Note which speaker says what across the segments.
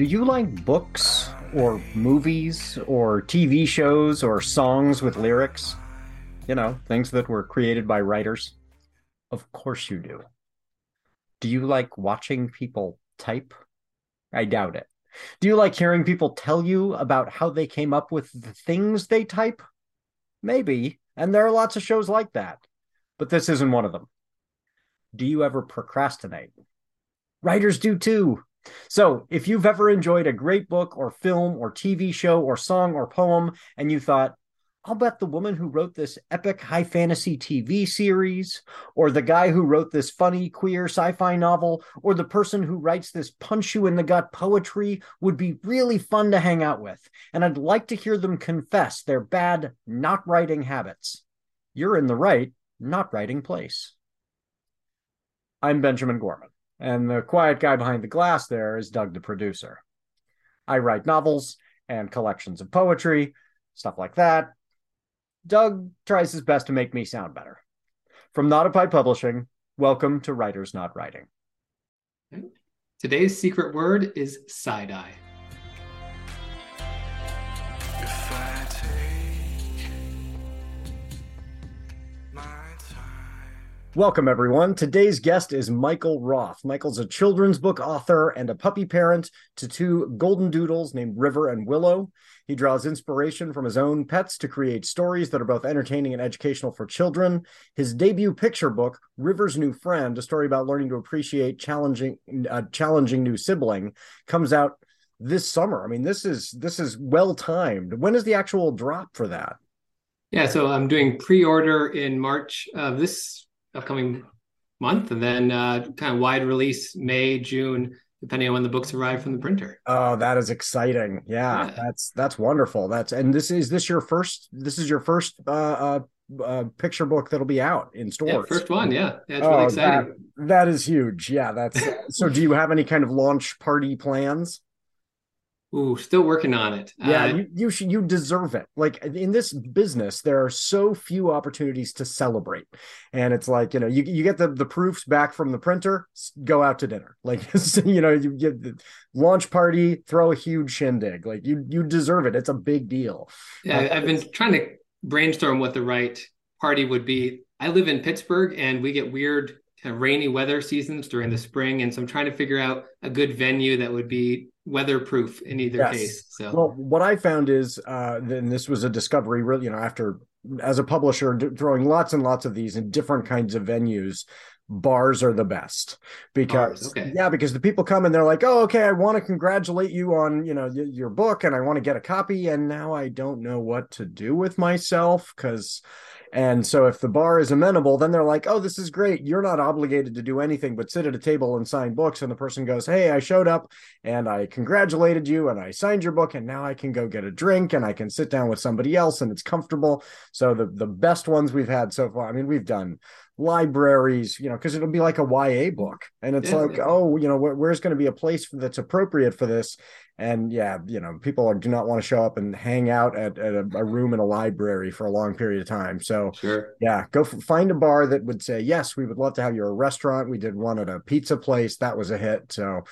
Speaker 1: Do you like books or movies or TV shows or songs with lyrics? You know, things that were created by writers? Of course you do. Do you like watching people type? I doubt it. Do you like hearing people tell you about how they came up with the things they type? Maybe. And there are lots of shows like that. But this isn't one of them. Do you ever procrastinate? Writers do too. So, if you've ever enjoyed a great book or film or TV show or song or poem, and you thought, I'll bet the woman who wrote this epic high fantasy TV series, or the guy who wrote this funny queer sci fi novel, or the person who writes this punch you in the gut poetry would be really fun to hang out with. And I'd like to hear them confess their bad not writing habits. You're in the right, not writing place. I'm Benjamin Gorman. And the quiet guy behind the glass there is Doug, the producer. I write novels and collections of poetry, stuff like that. Doug tries his best to make me sound better. From Not Publishing, welcome to Writers Not Writing.
Speaker 2: Today's secret word is side eye.
Speaker 1: Welcome, everyone. Today's guest is Michael Roth. Michael's a children's book author and a puppy parent to two golden doodles named River and Willow. He draws inspiration from his own pets to create stories that are both entertaining and educational for children. His debut picture book, River's New Friend, a story about learning to appreciate challenging a challenging new sibling, comes out this summer. I mean, this is this is well timed. When is the actual drop for that?
Speaker 2: Yeah, so I'm doing pre-order in March of this upcoming month, and then uh, kind of wide release May, June, depending on when the books arrive from the printer.
Speaker 1: Oh, that is exciting! Yeah, yeah. that's that's wonderful. That's and this is this your first. This is your first uh, uh, uh picture book that'll be out in stores.
Speaker 2: Yeah, first one. Yeah, yeah oh, really exciting.
Speaker 1: That, that is huge. Yeah, that's so. Do you have any kind of launch party plans?
Speaker 2: Ooh, still working on it.
Speaker 1: Yeah, uh, you you should you deserve it. Like in this business, there are so few opportunities to celebrate, and it's like you know you you get the the proofs back from the printer, go out to dinner. Like you know you get the launch party, throw a huge shindig. Like you you deserve it. It's a big deal.
Speaker 2: Yeah, uh, I've been trying to brainstorm what the right party would be. I live in Pittsburgh, and we get weird kind of rainy weather seasons during the spring, and so I'm trying to figure out a good venue that would be weatherproof in either yes. case. So,
Speaker 1: well, what I found is, uh, then this was a discovery. Really, you know, after as a publisher throwing lots and lots of these in different kinds of venues, bars are the best because okay. yeah because the people come and they're like oh okay i want to congratulate you on you know your book and i want to get a copy and now i don't know what to do with myself because and so if the bar is amenable, then they're like, oh, this is great. You're not obligated to do anything but sit at a table and sign books. And the person goes, hey, I showed up and I congratulated you and I signed your book. And now I can go get a drink and I can sit down with somebody else and it's comfortable. So the, the best ones we've had so far, I mean, we've done libraries, you know, because it'll be like a YA book. And it's yeah, like, oh, you know, where, where's going to be a place that's appropriate for this? And yeah, you know, people are, do not want to show up and hang out at, at a, a, room in a library for a long period of time. So
Speaker 2: sure.
Speaker 1: yeah, go find a bar that would say, yes, we would love to have you a restaurant. We did one at a pizza place. That was a hit. So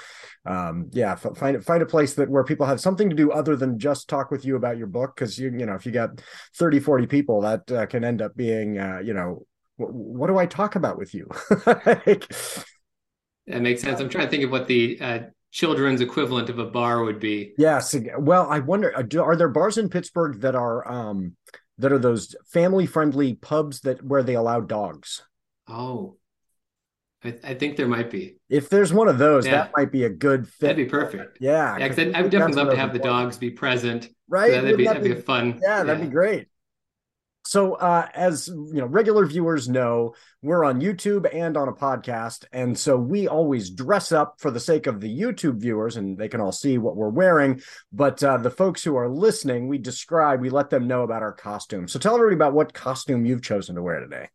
Speaker 1: um, yeah, f- find find a place that where people have something to do other than just talk with you about your book. Cause you, you know, if you got 30, 40 people that uh, can end up being, uh, you know, what do I talk about with you? like,
Speaker 2: that makes sense. I'm trying to think of what the uh, children's equivalent of a bar would be.
Speaker 1: Yes. Well, I wonder, uh, are there bars in Pittsburgh that are um, that are those family friendly pubs that where they allow dogs?
Speaker 2: Oh, I, I, think there might be.
Speaker 1: If there's one of those, yeah. that might be a good fit.
Speaker 2: That'd be perfect.
Speaker 1: Yeah,
Speaker 2: yeah. I would definitely love to have the dogs be present.
Speaker 1: Right.
Speaker 2: So that'd, be, that'd be, be, a fun.
Speaker 1: Yeah, that'd be great. So, uh, as you know, regular viewers know, we're on YouTube and on a podcast, and so we always dress up for the sake of the YouTube viewers, and they can all see what we're wearing. But uh, the folks who are listening, we describe, we let them know about our costume. So, tell everybody about what costume you've chosen to wear today.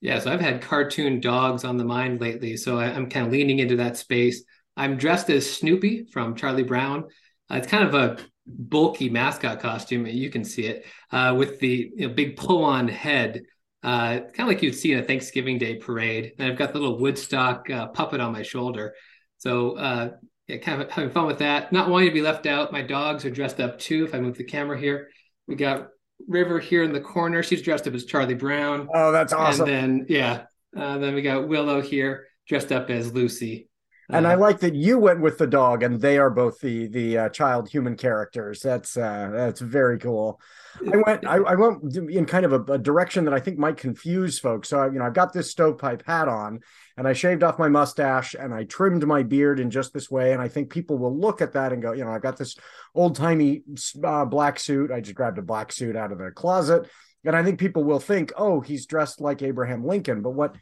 Speaker 2: Yeah, so I've had cartoon dogs on the mind lately, so I, am kind of leaning into that space. I'm dressed as Snoopy from Charlie Brown. Uh, it's kind of a bulky mascot costume. You can see it uh, with the you know, big pull on head, uh, kind of like you'd see in a Thanksgiving Day parade. And I've got the little Woodstock uh, puppet on my shoulder. So uh, yeah, kind of having fun with that. Not wanting to be left out. My dogs are dressed up too. If I move the camera here, we got River here in the corner. She's dressed up as Charlie Brown.
Speaker 1: Oh, that's awesome.
Speaker 2: And then yeah, uh, then we got Willow here dressed up as Lucy.
Speaker 1: And I like that you went with the dog, and they are both the the uh, child human characters. That's uh, that's very cool. I went I, I went in kind of a, a, direction that I think might confuse folks. So I, you know I've got this stovepipe hat on, and I shaved off my mustache and I trimmed my beard in just this way. And I think people will look at that and go, you know, I've got this old timey uh, black suit. I just grabbed a black suit out of the closet. And I think people will think, oh, he's dressed like Abraham Lincoln. But what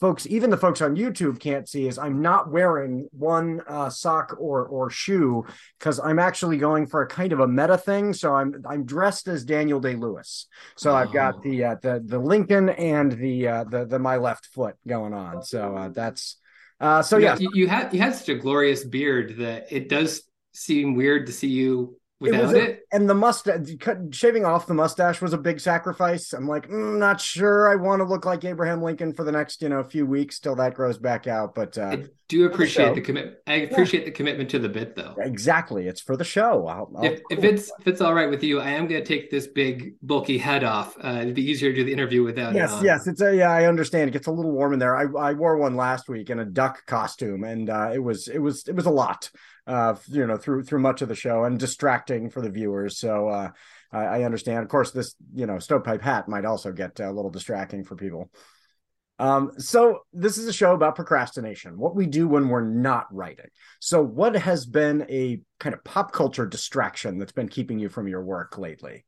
Speaker 1: folks, even the folks on YouTube can't see is I'm not wearing one uh, sock or or shoe because I'm actually going for a kind of a meta thing. So I'm I'm dressed as Daniel Day Lewis. So oh. I've got the uh, the the Lincoln and the uh, the the my left foot going on. So uh, that's uh, so yeah.
Speaker 2: You, you had you had such a glorious beard that it does seem weird to see you without it, it.
Speaker 1: and the mustache shaving off the mustache was a big sacrifice. I'm like mm, not sure i want to look like abraham lincoln for the next you know few weeks till that grows back out but uh,
Speaker 2: i do appreciate the, the commitment i appreciate yeah. the commitment to the bit though.
Speaker 1: Exactly. It's for the show. I'll,
Speaker 2: I'll, if, if, it's if it's all right with you i am going to take this big bulky head off. Uh, it'd be easier to do the interview without
Speaker 1: yes yes. It's a yeah i understand. It gets a little warm in there. I, I wore one last week in a duck costume and uh, it was it was it was a lot uh, you know, through through much of the show and distracting for the viewers. So uh, I, I understand. Of course, this you know stovepipe hat might also get a little distracting for people. Um, so this is a show about procrastination, what we do when we're not writing. So what has been a kind of pop culture distraction that's been keeping you from your work lately?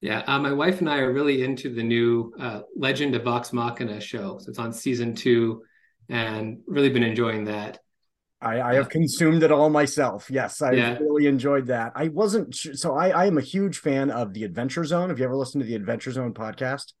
Speaker 2: Yeah, uh, my wife and I are really into the new uh, Legend of Vox Machina show. So it's on season two, and really been enjoying that.
Speaker 1: I, I have consumed it all myself. Yes, I yeah. really enjoyed that. I wasn't so. I, I am a huge fan of the Adventure Zone. Have you ever listened to the Adventure Zone podcast?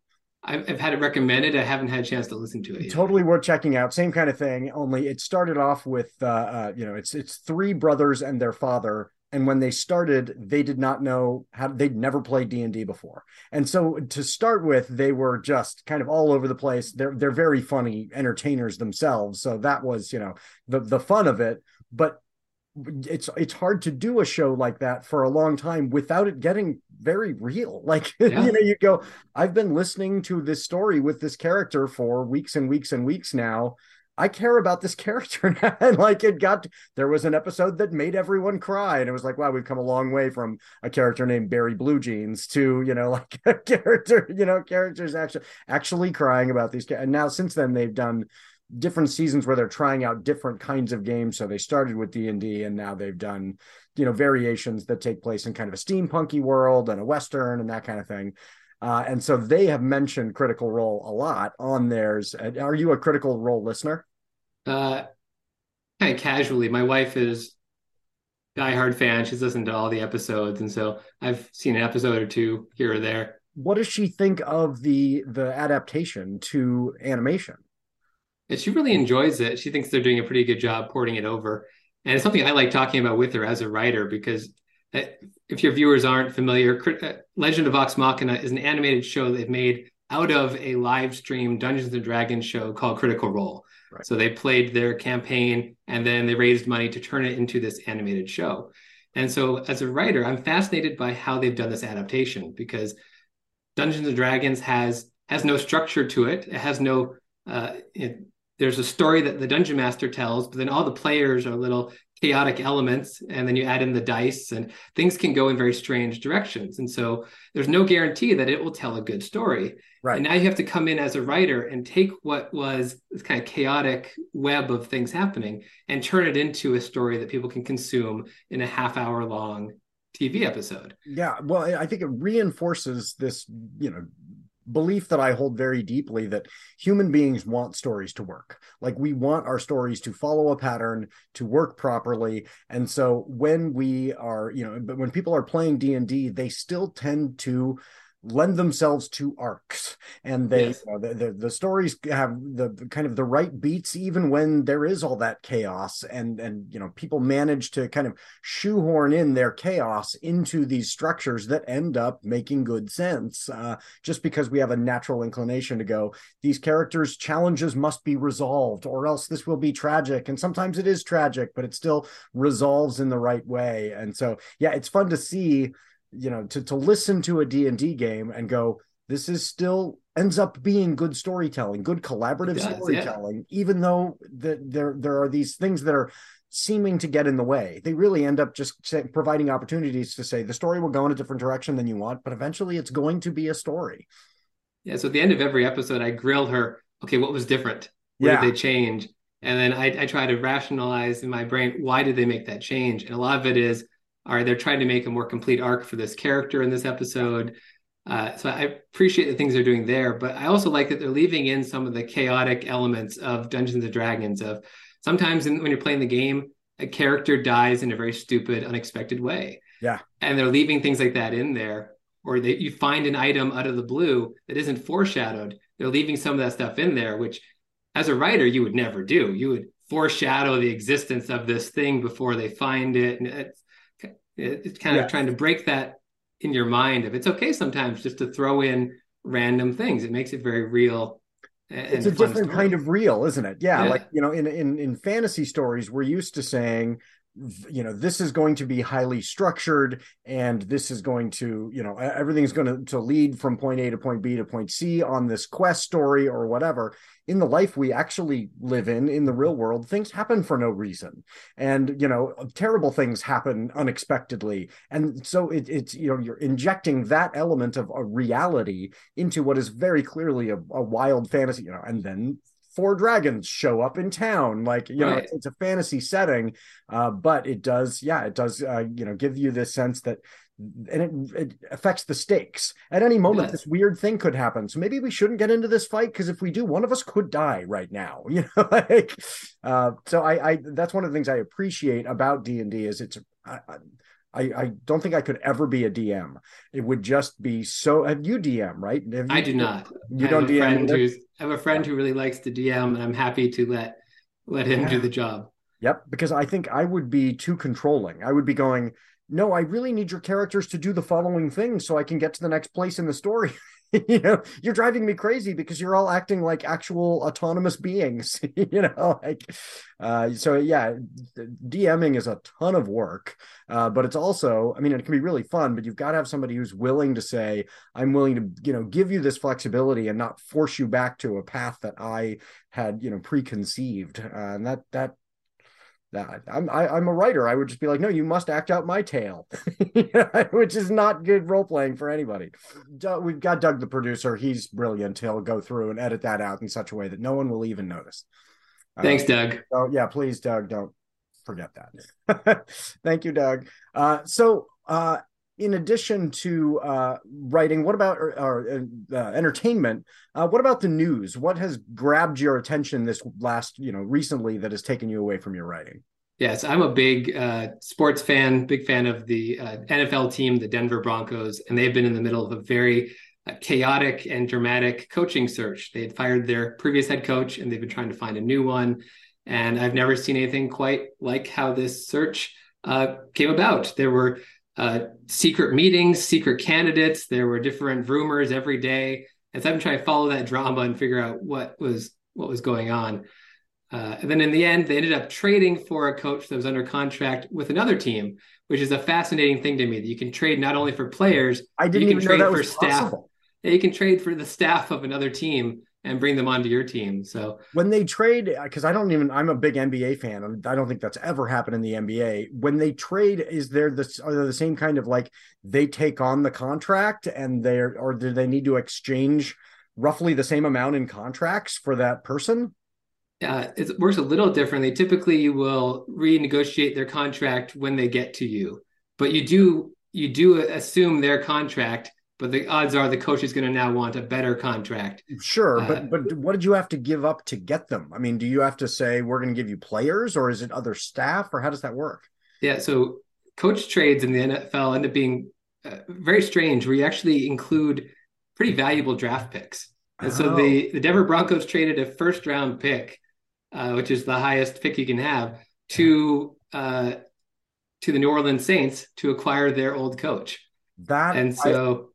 Speaker 2: I've, I've had it recommended. I haven't had a chance to listen to it. Yet.
Speaker 1: Totally worth checking out. Same kind of thing. Only it started off with, uh, uh, you know, it's it's three brothers and their father and when they started they did not know how they'd never played d&d before. And so to start with they were just kind of all over the place. They're they're very funny entertainers themselves. So that was you know the the fun of it. But it's it's hard to do a show like that for a long time without it getting very real. Like yeah. you know you go i've been listening to this story with this character for weeks and weeks and weeks now I care about this character and like it got there was an episode that made everyone cry and it was like wow we've come a long way from a character named Barry Blue Jeans to you know like a character you know characters actually actually crying about these and now since then they've done different seasons where they're trying out different kinds of games. So they started with D&D and now they've done you know variations that take place in kind of a steampunky world and a western and that kind of thing uh, and so they have mentioned Critical Role a lot on theirs. Uh, are you a Critical Role listener?
Speaker 2: Uh, kind of casually. My wife is diehard fan. She's listened to all the episodes, and so I've seen an episode or two here or there.
Speaker 1: What does she think of the the adaptation to animation?
Speaker 2: And she really enjoys it. She thinks they're doing a pretty good job porting it over, and it's something I like talking about with her as a writer because if your viewers aren't familiar, uh, Legend of Vox Machina is an animated show they've made out of a live stream Dungeons and Dragons show called Critical Role. Right. So they played their campaign and then they raised money to turn it into this animated show. And so as a writer, I'm fascinated by how they've done this adaptation because Dungeons and Dragons has has no structure to it. It has no uh, it, there's a story that the dungeon master tells, but then all the players are little chaotic elements and then you add in the dice and things can go in very strange directions. And so there's no guarantee that it will tell a good story. Right. And now you have to come in as a writer and take what was this kind of chaotic web of things happening and turn it into a story that people can consume in a half hour long TV episode.
Speaker 1: Yeah, well, I think it reinforces this, you know, belief that I hold very deeply that human beings want stories to work. Like we want our stories to follow a pattern, to work properly. And so when we are, you know, but when people are playing D&D, they still tend to lend themselves to arcs. And they
Speaker 2: Yes.
Speaker 1: you know, the, the the stories have the the kind of the right beats even when there is all that chaos. And and you know people manage to kind of shoehorn in their chaos into these structures that end up making good sense uh, just because we have a natural inclination to go these characters challenges must be resolved or else this will be tragic. And sometimes it is tragic but it still resolves in the right way. And so yeah it's fun to see you know to to listen to a D&D game and go this is still ends up being good storytelling good collaborative
Speaker 2: does, yeah.
Speaker 1: storytelling even though the, there there are these things that are seeming to get in the way they really end up just say, providing opportunities to say the story will go in a different direction than you want but eventually it's going to be a story
Speaker 2: Yeah. So at the end of every episode, I grill her. Okay, what was different? What
Speaker 1: Yeah.
Speaker 2: did they change? And then I, I try to rationalize in my brain why did they make that change? And a lot of it is, all right, they're trying to make a more complete arc for this character in this episode. Uh, so I appreciate the things they're doing there, but I also like that they're leaving in some of the chaotic elements of Dungeons and Dragons. Of sometimes in, when you're playing the game, a character dies in a very stupid, unexpected way.
Speaker 1: Yeah.
Speaker 2: and they're leaving things like that in there, or that you find an item out of the blue that isn't foreshadowed. They're leaving some of that stuff in there, which as a writer you would never do. You would foreshadow the existence of this thing before they find it, and it's it's kind
Speaker 1: Yeah.
Speaker 2: of trying to break that in your mind. Of it's okay sometimes just to throw in random things. It makes it very real. and
Speaker 1: it's a different
Speaker 2: story.
Speaker 1: kind of real isn't it yeah,
Speaker 2: Yeah.
Speaker 1: like you know in in in fantasy stories we're used to saying you know this is going to be highly structured and this is going to you know everything's going to, to lead from point a to point b to point c on this quest story or whatever. In the life we actually live in in the real world things happen for no reason. And you know terrible things happen unexpectedly. And so it, it's you know you're injecting that element of a reality into what is very clearly a, a wild fantasy you know and then four dragons show up in town like you know
Speaker 2: Right.
Speaker 1: it's, it's a fantasy setting uh, but it does yeah it does uh, you know give you this sense that and it, it affects the stakes. At any moment this weird thing could happen. So maybe we shouldn't get into this fight because if we do one of us could die right now you know like uh so i i that's one of the things i appreciate about d&d is it's I, I I, don't think I could ever be a DM. It would just be so. Have you DM right? Have
Speaker 2: I do not.
Speaker 1: You
Speaker 2: I
Speaker 1: don't
Speaker 2: have a
Speaker 1: DM.
Speaker 2: I have a friend who really likes to DM, and I'm happy to let let him do the job.
Speaker 1: Yep, because I think I would be too controlling. I would be going, no, I really need your characters to do the following thing so I can get to the next place in the story. you know, you're driving me crazy because you're all acting like actual autonomous beings. you know, like uh so yeah, DMing is a ton of work. Uh, but it's also, I mean, it can be really fun, but you've got to have somebody who's willing to say, I'm willing to, you know, give you this flexibility and not force you back to a path that I had, you know, preconceived. Uh, and that that I'm I, I'm a writer. I would just be like, no, you must act out my tale, which is not good role playing for anybody. We've got Doug, the producer. He's brilliant. He'll go through and edit that out in such a way that no one will even notice. Uh,
Speaker 2: Thanks, Doug.
Speaker 1: so yeah, please, Doug, don't forget that. Thank you, Doug. Uh, so, uh, in addition to uh, writing, what about or, or, uh, entertainment? Uh, what about the news? What has grabbed your attention this last, you know, recently that has taken you away from your writing?
Speaker 2: Yes, I'm a big uh, sports fan, big fan of the uh, NFL team, the Denver Broncos, and they've been in the middle of a very uh, chaotic and dramatic coaching search. They had fired their previous head coach, and they've been trying to find a new one. And I've never seen anything quite like how this search uh, came about. There were uh, secret meetings, secret candidates. There were different rumors every day, and so been trying to follow that drama and figure out what was what was going on. Uh, and then in the end, they ended up trading for a coach that was under contract with another team, which is a fascinating thing to me. That you can trade not only for players,
Speaker 1: I didn't
Speaker 2: you can
Speaker 1: even know
Speaker 2: trade
Speaker 1: that
Speaker 2: for
Speaker 1: was
Speaker 2: staff.
Speaker 1: possible.
Speaker 2: you can trade for the staff of another team and bring them onto your team. So
Speaker 1: When they trade, because I don't even, I'm a big NBA fan. I don't think that's ever happened in the NBA. When they trade, is there this, are there the same kind of like they take on the contract and they're, or do they need to exchange roughly the same amount in contracts for that person?
Speaker 2: uh, it works a little differently. Typically, you will renegotiate their contract when they get to you, but you do you do assume their contract. But the odds are the coach is going to now want a better contract.
Speaker 1: Sure,
Speaker 2: Uh,
Speaker 1: but but what did you have to give up to get them? I mean, do you have to say we're going to give you players, or is it other staff, or how does that work?
Speaker 2: Yeah, so coach trades in the NFL end up being uh, very strange where you actually include pretty valuable draft picks. And oh. so the, the Denver Broncos traded a first round pick, uh, which is the highest pick you can have, to uh, to the New Orleans Saints to acquire their old coach.
Speaker 1: That
Speaker 2: and so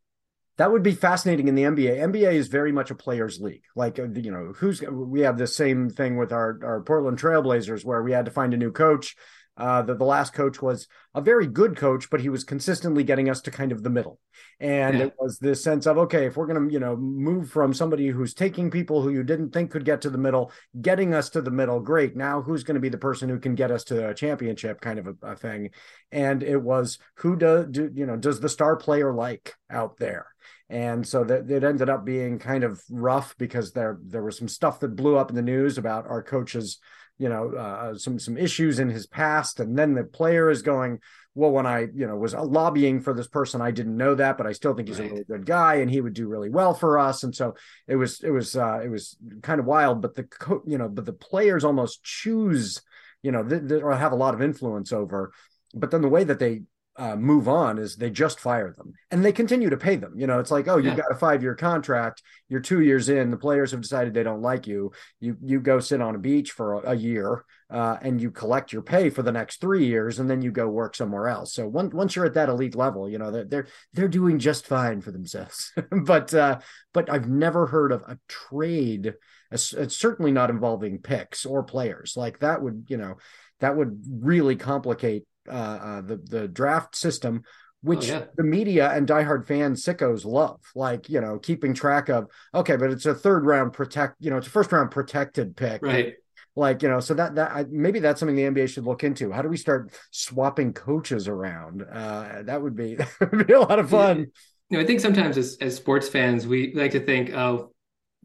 Speaker 1: that would be fascinating in the NBA. NBA is very much a players' league. Like uh, you know, who's we have the same thing with our our Portland Trailblazers where we had to find a new coach. Uh, the, the last coach was a very good coach, but he was consistently getting us to kind of the middle. And yeah. it was this sense of, okay, if we're going to, you know, move from somebody who's taking people who you didn't think could get to the middle, getting us to the middle, great. Now who's going to be the person who can get us to a championship kind of a, a thing? And it was who does, do, you know, does the star player like out there? And so that it ended up being kind of rough because there there was some stuff that blew up in the news about our coaches you know uh, some some issues in his past and then the player is going well when i you know was lobbying for this person i didn't know that but i still think he's right. a really good guy and he would do really well for us and so it was it was uh it was kind of wild but the co- you know but the players almost choose you know th- th- or have a lot of influence over but then the way that they uh, move on is they just fire them and they continue to pay them. You know, it's like, oh, you've yeah. got a five year contract. You're two years in. The players have decided they don't like you. You you go sit on a beach for a, a year uh, and you collect your pay for the next three years, and then you go work somewhere else. So once once you're at that elite level, you know they're they're, they're doing just fine for themselves. but uh, but I've never heard of a trade. It's, it's certainly not involving picks or players. Like that would you know that would really complicate uh, uh, the the draft system, which oh, yeah. the media and diehard fans sickos love. Like you know, keeping track of okay, but it's a third round protect. You know, it's a first round protected pick.
Speaker 2: Right.
Speaker 1: Like you know, so that that maybe that's something the NBA should look into. How do we start swapping coaches around? Uh, that would be that would be a lot of fun.
Speaker 2: You know, I think sometimes as as sports fans, we like to think, oh,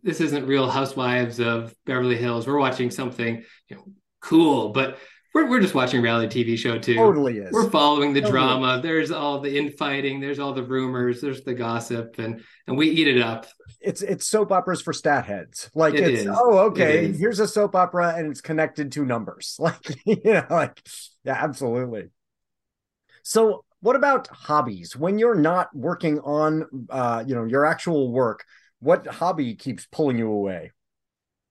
Speaker 2: this isn't Real Housewives of Beverly Hills. We're watching something you know, cool, but we're, we're just watching a reality TV show too.
Speaker 1: Totally is.
Speaker 2: We're following the totally. drama. There's all the infighting. There's all the rumors. There's the gossip, and and we eat it up.
Speaker 1: It's it's soap operas for stat heads. Like it it's is. oh okay, it here's a soap opera and it's connected to numbers. Like you know, like yeah, absolutely. So what about hobbies? When you're not working on uh, you know, your actual work, what hobby keeps pulling you away?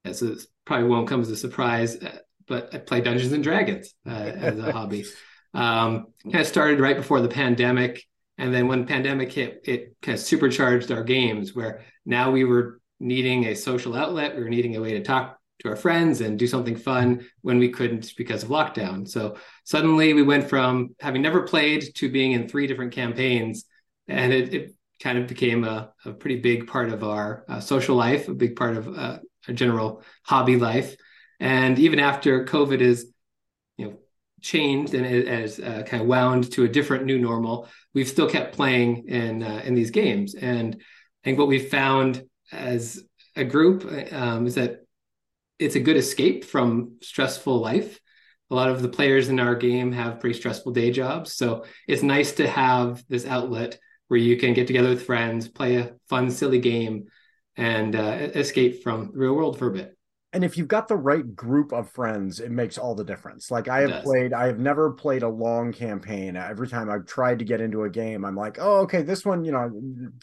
Speaker 2: Yeah, so probably won't come as a surprise but I play Dungeons and Dragons uh, as a hobby. Um, kind of started right before the pandemic, and then when the pandemic hit, it kind of supercharged our games. Where now we were needing a social outlet, we were needing a way to talk to our friends and do something fun when we couldn't because of lockdown. So suddenly we went from having never played to being in three different campaigns, and it, it kind of became a, a, pretty big part of our uh, social life, a big part of uh, a general hobby life. And even after COVID is, you know, changed and has uh, kind of wound to a different new normal, we've still kept playing in uh, in these games. And I think what we've found as a group um, is that it's a good escape from stressful life. A lot of the players in our game have pretty stressful day jobs, so it's nice to have this outlet where you can get together with friends, play a fun, silly game, and uh, escape from the real world for a bit
Speaker 1: and if you've got the right group of friends, it makes all the difference. Like I have played, I have never played a long campaign. Every time I've tried to get into a game, I'm like, oh, okay, this one, you know,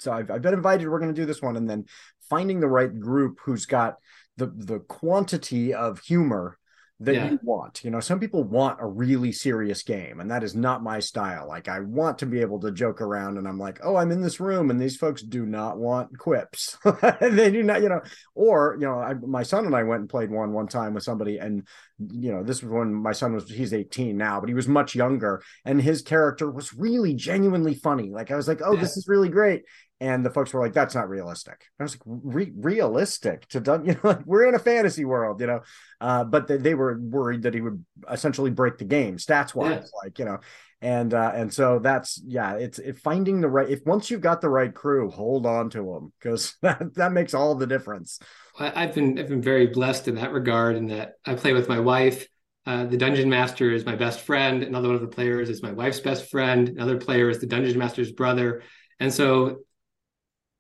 Speaker 1: so I've, I've been invited. We're going to do this one, and then finding the right group who's got the the quantity of humor that yeah. you want. You know, some people want a really serious game, and that is not my style. Like, I want to be able to joke around, and I'm like, oh, I'm in this room, and these folks do not want quips. they do not, you know. Or, you know, I, my son and I went and played one one time with somebody, and you know, this was when my son was he's 18 now, but he was much younger, and his character was really genuinely funny. Like, I was like, oh, yeah. this is really great and the folks were like that's not realistic i was like Re- realistic to done you know like we're in a fantasy world you know uh, but they, they, were worried that he would essentially break the game stats wise yeah. like you know and uh, and so that's yeah it's it, finding the right if once you've got the right crew hold on to them because that, that makes all the difference
Speaker 2: i've been i've been very blessed in that regard in that i play with my wife uh, the dungeon master is my best friend another one of the players is my wife's best friend another player is the dungeon master's brother and so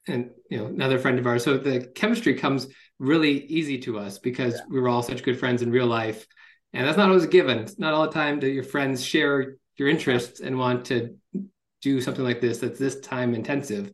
Speaker 2: and you know another friend of ours. So the chemistry comes really easy to us because yeah. we were all such good friends in real life, and that's not always given. It's not all the time that your friends share your interests and want to do something like this that's this time intensive.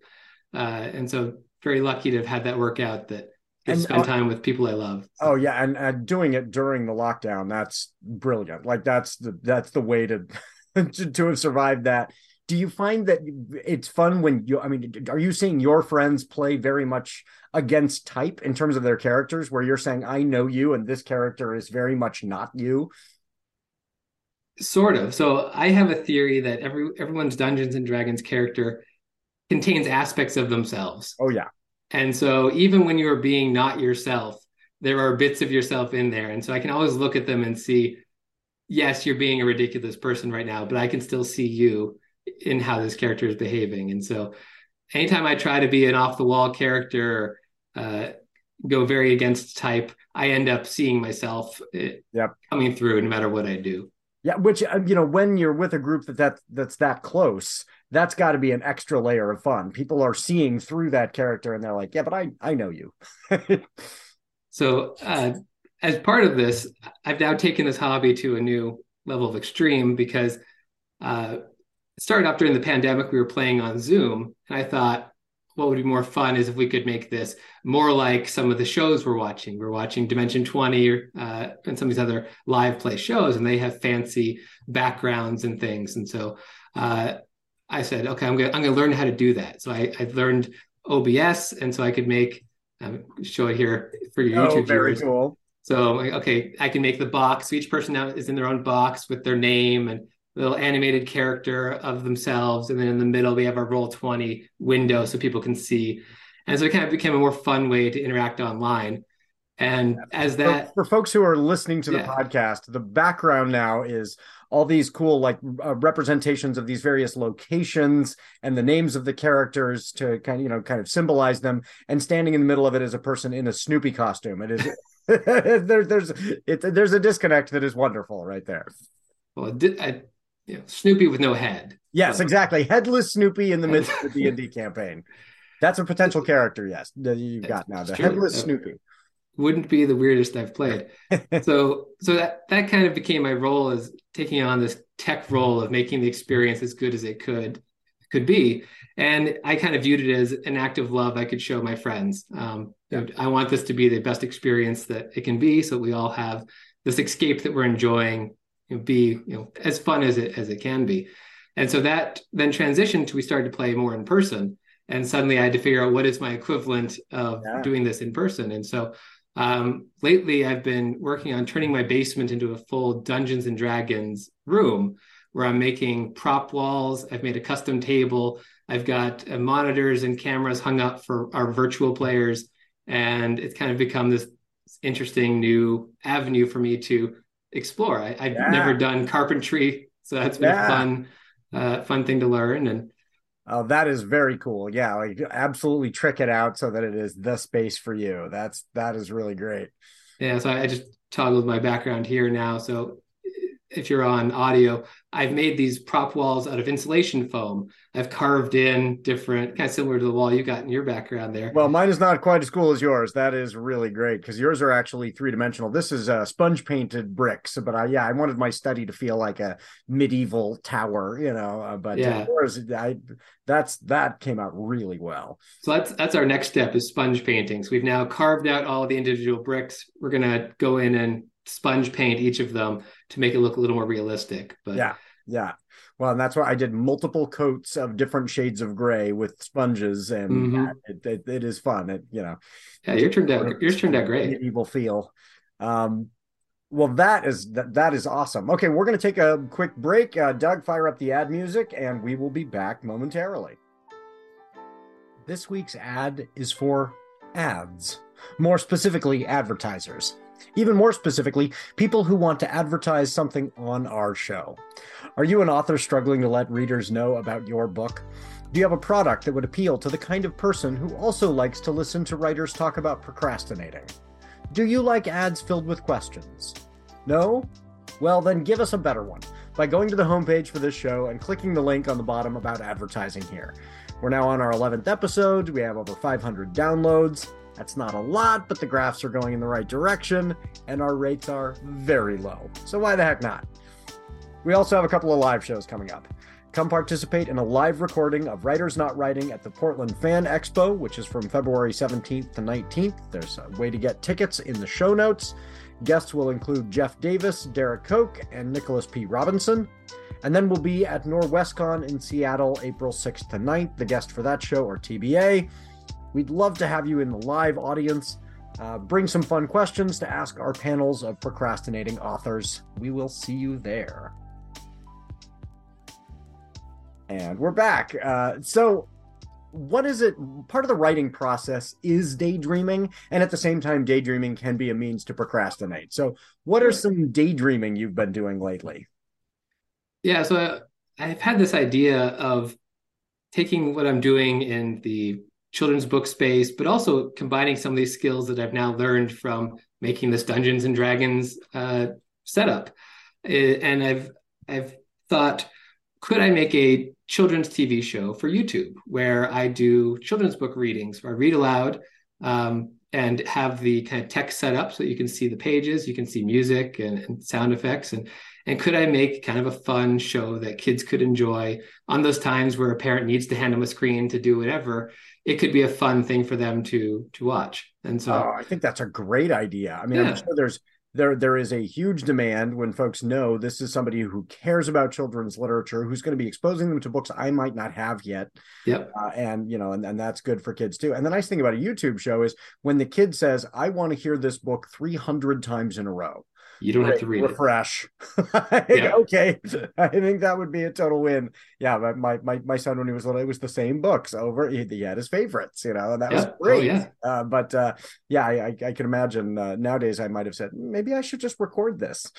Speaker 2: Uh, and so very lucky to have had that work out that and spend time with people I love.
Speaker 1: Oh yeah, and, and doing it during the lockdown, that's brilliant. Like that's the that's the way to to, to have survived that. Do you find that it's fun when you I mean, are you seeing your friends play very much against type in terms of their characters where you're saying I know you and this character is very much not you?
Speaker 2: Sort of. So I have a theory that every everyone's Dungeons and Dragons character contains aspects of themselves.
Speaker 1: Oh yeah.
Speaker 2: And so even when you're being not yourself, there are bits of yourself in there. And so I can always look at them and see, yes, you're being a ridiculous person right now, but I can still see you in how this character is behaving. And so anytime I try to be an off the wall character, uh, go very against type, I end up seeing myself uh, yep. coming through no matter what I do.
Speaker 1: Yeah, which uh, you know, when you're with a group that, that that's that close, that's got to be an extra layer of fun. People are seeing through that character and they're like, yeah, but I I know you.
Speaker 2: so uh, as part of this, I've now taken this hobby to a new level of extreme because uh, it started off during the pandemic. We were playing on Zoom, and I thought, what would be more fun is if we could make this more like some of the shows we're watching. We're watching Dimension 20 uh, and some of these other live play shows, and they have fancy backgrounds and things. And so uh, I said, okay, I'm gonna I'm gonna learn how to do that. So I, I learned OBS, and so I could make um, show it here for your oh, YouTube
Speaker 1: very
Speaker 2: viewers.
Speaker 1: cool.
Speaker 2: So okay, I can make the box. So each person now is in their own box with their name and little animated character of themselves, and then in the middle we have our roll twenty window so people can see. And so it kind of became a more fun way to interact online. And as that
Speaker 1: for, for folks who are listening to the yeah. podcast, the background now is all these cool like uh, representations of these various locations and the names of the characters to kind of you know kind of symbolize them and standing in the middle of it is a person in a snoopy costume it is there, there's it, there's a disconnect that is wonderful right there
Speaker 2: well I, you know, snoopy with no head
Speaker 1: yes exactly headless snoopy in the midst of the d&d campaign that's a potential character yes that you've got now the headless snoopy
Speaker 2: wouldn't be the weirdest I've played. so so that that kind of became my role as taking on this tech role of making the experience as good as it could could be. And I kind of viewed it as an act of love I could show my friends. Um, I want this to be the best experience that it can be, so we all have this escape that we're enjoying you know, be you know as fun as it as it can be. And so that then transitioned to we started to play more in person. And suddenly I had to figure out what is my equivalent of yeah. doing this in person. And so um, lately, I've been working on turning my basement into a full Dungeons and Dragons room where I'm making prop walls. I've made a custom table. I've got uh, monitors and cameras hung up for our virtual players. And it's kind of become this interesting new avenue for me to explore. I, have yeah. never done carpentry, so that's been yeah. a fun, uh, fun thing to learn. And
Speaker 1: Oh, that is very cool. Yeah, like absolutely trick it out so that it is the space for you. That's that is really great.
Speaker 2: Yeah, so I just toggled my background here now. So if you're on audio, I've made these prop walls out of insulation foam. I've carved in different, kind of similar to the wall you got in your background there.
Speaker 1: Well, mine is not quite as cool as yours. That is really great because yours are actually three dimensional. This is uh, sponge painted bricks, but I, yeah, I wanted my study to feel like a medieval tower, you know. Uh, but uh, yeah, yours, I that's that came out really well.
Speaker 2: So that's that's our next step is sponge paintings. We've now carved out all the individual bricks. We're gonna go in and sponge paint each of them to make it look a little more realistic. But
Speaker 1: yeah, yeah. Well, and that's why I did multiple coats of different shades of gray with sponges, and mm-hmm. it, it, it is fun. It you know,
Speaker 2: yeah, your turned out yours turned out great.
Speaker 1: Evil feel. Um, well, that is that, that is awesome. Okay, we're going to take a quick break. Uh, Doug, fire up the ad music, and we will be back momentarily. This week's ad is for ads, more specifically, advertisers. Even more specifically, people who want to advertise something on our show. Are you an author struggling to let readers know about your book? Do you have a product that would appeal to the kind of person who also likes to listen to writers talk about procrastinating? Do you like ads filled with questions? No? Well, then give us a better one by going to the homepage for this show and clicking the link on the bottom about advertising here. We're now on our 11th episode. We have over 500 downloads. That's not a lot, but the graphs are going in the right direction, and our rates are very low. So why the heck not? We also have a couple of live shows coming up. Come participate in a live recording of Writers Not Writing at the Portland Fan Expo, which is from February 17th to 19th. There's a way to get tickets in the show notes. Guests will include Jeff Davis, Derek Koch, and Nicholas P. Robinson. And then we'll be at Norwescon in Seattle, April 6th to 9th. The guest for that show are TBA. We'd love to have you in the live audience. Uh, bring some fun questions to ask our panels of procrastinating authors. We will see you there. And we're back. Uh, so, what is it? Part of the writing process is daydreaming, and at the same time, daydreaming can be a means to procrastinate. So, what are some daydreaming you've been doing lately?
Speaker 2: Yeah, so I've had this idea of taking what I'm doing in the children's book space, but also combining some of these skills that I've now learned from making this Dungeons and Dragons uh, setup. And I've I've thought, could I make a children's TV show for YouTube where I do children's book readings, where I read aloud um, and have the kind of text set up so you can see the pages, you can see music and, and, sound effects. And, and could I make kind of a fun show that kids could enjoy on those times where a parent needs to hand them a screen to do whatever? It could be a fun thing for them to to watch. And so
Speaker 1: oh, I think that's a great idea. I mean, yeah. I'm sure there's there there is a huge demand when folks know this is somebody who cares about children's literature who's going to be exposing them to books i might not have yet
Speaker 2: yep
Speaker 1: uh, and you know and, and that's good for kids too and the nice thing about a youtube show is when the kid says i want to hear this book 300 times in a row
Speaker 2: you don't have to read
Speaker 1: refresh. it. yeah. Okay, I think that would be a total win. Yeah, my my my son when he was little, it was the same books over. He, he had his favorites, you know, and that yeah. was oh, great. Oh, yeah. Uh, but uh, yeah, I, I, can imagine uh, nowadays I might have said maybe I should just record this.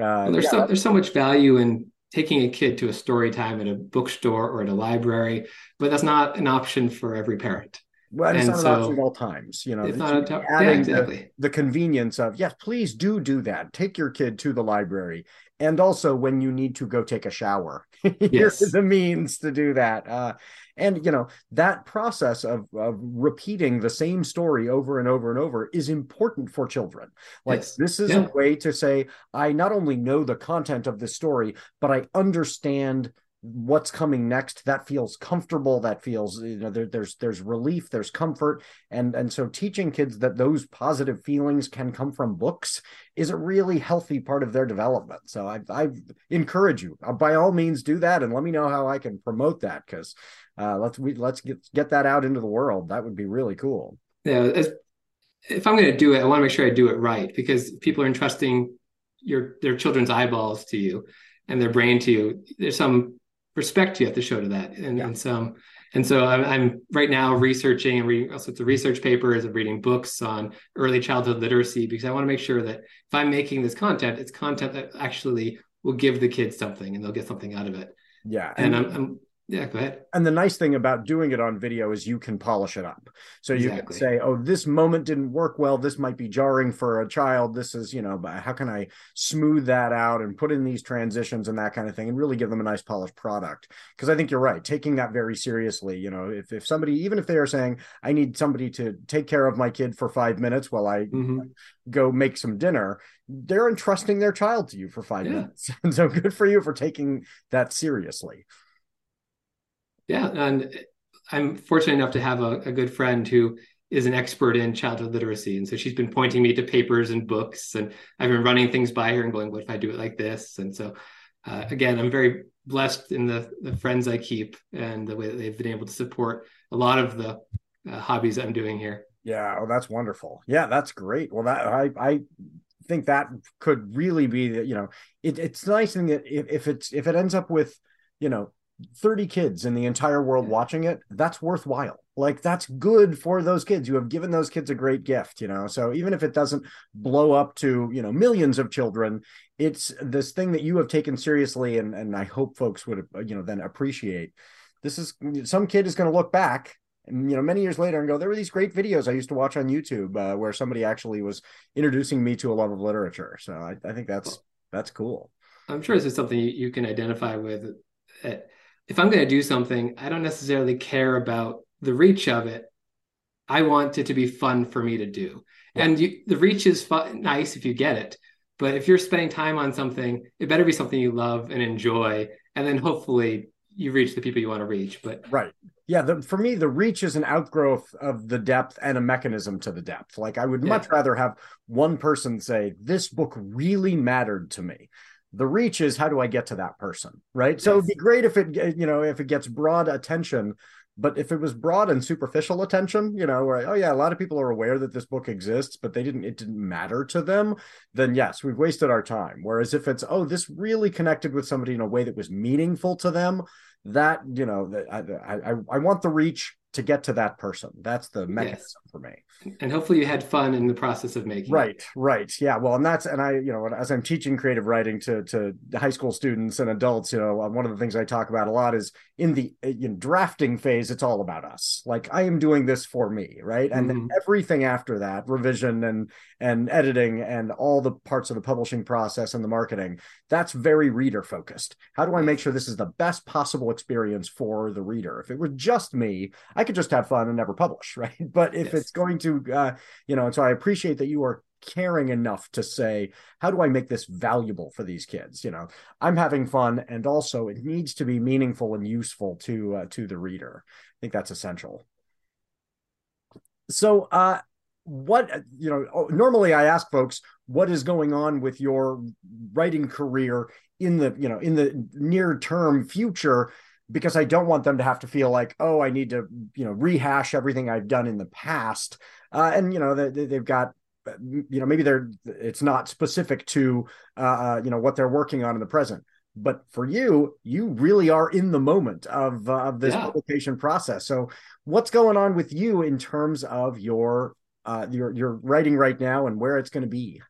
Speaker 2: Uh, there's yeah. so there's so much value in taking a kid to a story time at a bookstore or at a library, but that's not an option for every parent.
Speaker 1: Well, it's not so, an option at all times. You know,
Speaker 2: it's not a yeah, exactly.
Speaker 1: The, the, convenience of yes, please do do that. Take your kid to the library, and also when you need to go take a shower, here's yes. the means to do that. Uh, and you know that process of, of repeating the same story over and over and over is important for children. Like yes. this is yeah. a way to say, I not only know the content of the story, but I understand what's coming next that feels comfortable that feels you know there, there's there's relief there's comfort. And and so teaching kids that those positive feelings can come from books is a really healthy part of their development. So i i encourage you uh, by all means do that and let me know how i can promote that because uh, let's we let's get get that out into the world. That would be really cool.
Speaker 2: Yeah if i'm going to do it i want to make sure i do it right because people are entrusting your their children's eyeballs to you and their brain to you. There's some respect you have to show to that and, yeah. and so and so I'm, I'm, right now researching and reading all sorts of research papers and reading books on early childhood literacy because i want to make sure that if i'm making this content it's content that actually will give the kids something and they'll get something out of it
Speaker 1: yeah
Speaker 2: and, and I'm, I'm yeah, go ahead.
Speaker 1: And the nice thing about doing it on video is you can polish it up. So you exactly. can say, oh, this moment didn't work well. This might be jarring for a child. This is, you know, how can I smooth that out and put in these transitions and that kind of thing and really give them a nice polished product? Because I think you're right, taking that very seriously. You know, if, if somebody, even if they are saying, I need somebody to take care of my kid for five minutes while I mm-hmm. go make some dinner, they're entrusting their child to you for five yeah. minutes. And so good for you for taking that seriously.
Speaker 2: Yeah, and I'm fortunate enough to have a, a, good friend who is an expert in childhood literacy, and so she's been pointing me to papers and books, and I've been running things by her and going, "What if I do it like this?" And so, uh, again, I'm very blessed in the the friends I keep and the way that they've been able to support a lot of the uh, hobbies I'm doing here.
Speaker 1: Yeah, oh, that's wonderful. Yeah, that's great. Well, that I I think that could really be that you know it, it's nice thing that if, if it's if it ends up with you know 30 kids in the entire world watching it, that's worthwhile. Like that's good for those kids. You have given those kids a great gift, you know. So even if it doesn't blow up to, you know, millions of children, it's this thing that you have taken seriously and and I hope folks would you know then appreciate. This is some kid is going to look back and you know many years later and go there were these great videos i used to watch on youtube uh, where somebody actually was introducing me to a love of literature so i, I think that's that's cool
Speaker 2: i'm sure this is something you, can identify with if I'm going to do something, I don't necessarily care about the reach of it. I want it to be fun for me to do. Yeah. And you, the reach is fun, nice if you get it. But if you're spending time on something, it better be something you love and enjoy. And then hopefully you reach the people you want to reach. But
Speaker 1: right, yeah. The, for me, the reach is an outgrowth of the depth and a mechanism to the depth. Like I would much yeah. rather have one person say, "This book really mattered to me." The reach is how do I get to that person, right? Yes. So it'd be great if it, you know, if it gets broad attention but if it was broad and superficial attention you know where oh yeah a lot of people are aware that this book exists but they didn't it didn't matter to them then yes we've wasted our time whereas if it's oh this really connected with somebody in a way that was meaningful to them that you know I, I i want the reach to get to that person. That's the mechanism yes. for me.
Speaker 2: And hopefully you had fun in the process of making
Speaker 1: right,
Speaker 2: it.
Speaker 1: Right. Yeah. Well, and that's and I, you know, as I'm teaching creative writing to to high school students and adults, you know, one of the things I talk about a lot is in the in drafting phase, it's all about us. Like I am doing this for me, right? And mm-hmm. everything after that, revision and and editing and all the parts of the publishing process and the marketing, that's very reader focused. How do I make sure this is the best possible experience for the reader? If it were just me, I could just have fun and never publish, right? But if yes. it's going to, uh, you know, and so I appreciate that you are caring enough to say, how do I make this valuable for these kids? You know, I'm having fun, and also it needs to be meaningful and useful to uh, to the reader. I think that's essential. So, uh, what you know, oh, normally I ask folks what is going on with your writing career in the you know in the near term future because I don't want them to have to feel like, oh, I need to, you know, rehash everything I've done in the past. Uh, and you know, they, they've got, you know, maybe they're it's not specific to, uh, uh, you know, what they're working on in the present. But for you, you really are in the moment of uh, of this yeah. publication process. So, what's going on with you in terms of your uh, your your writing right now and where it's going to be?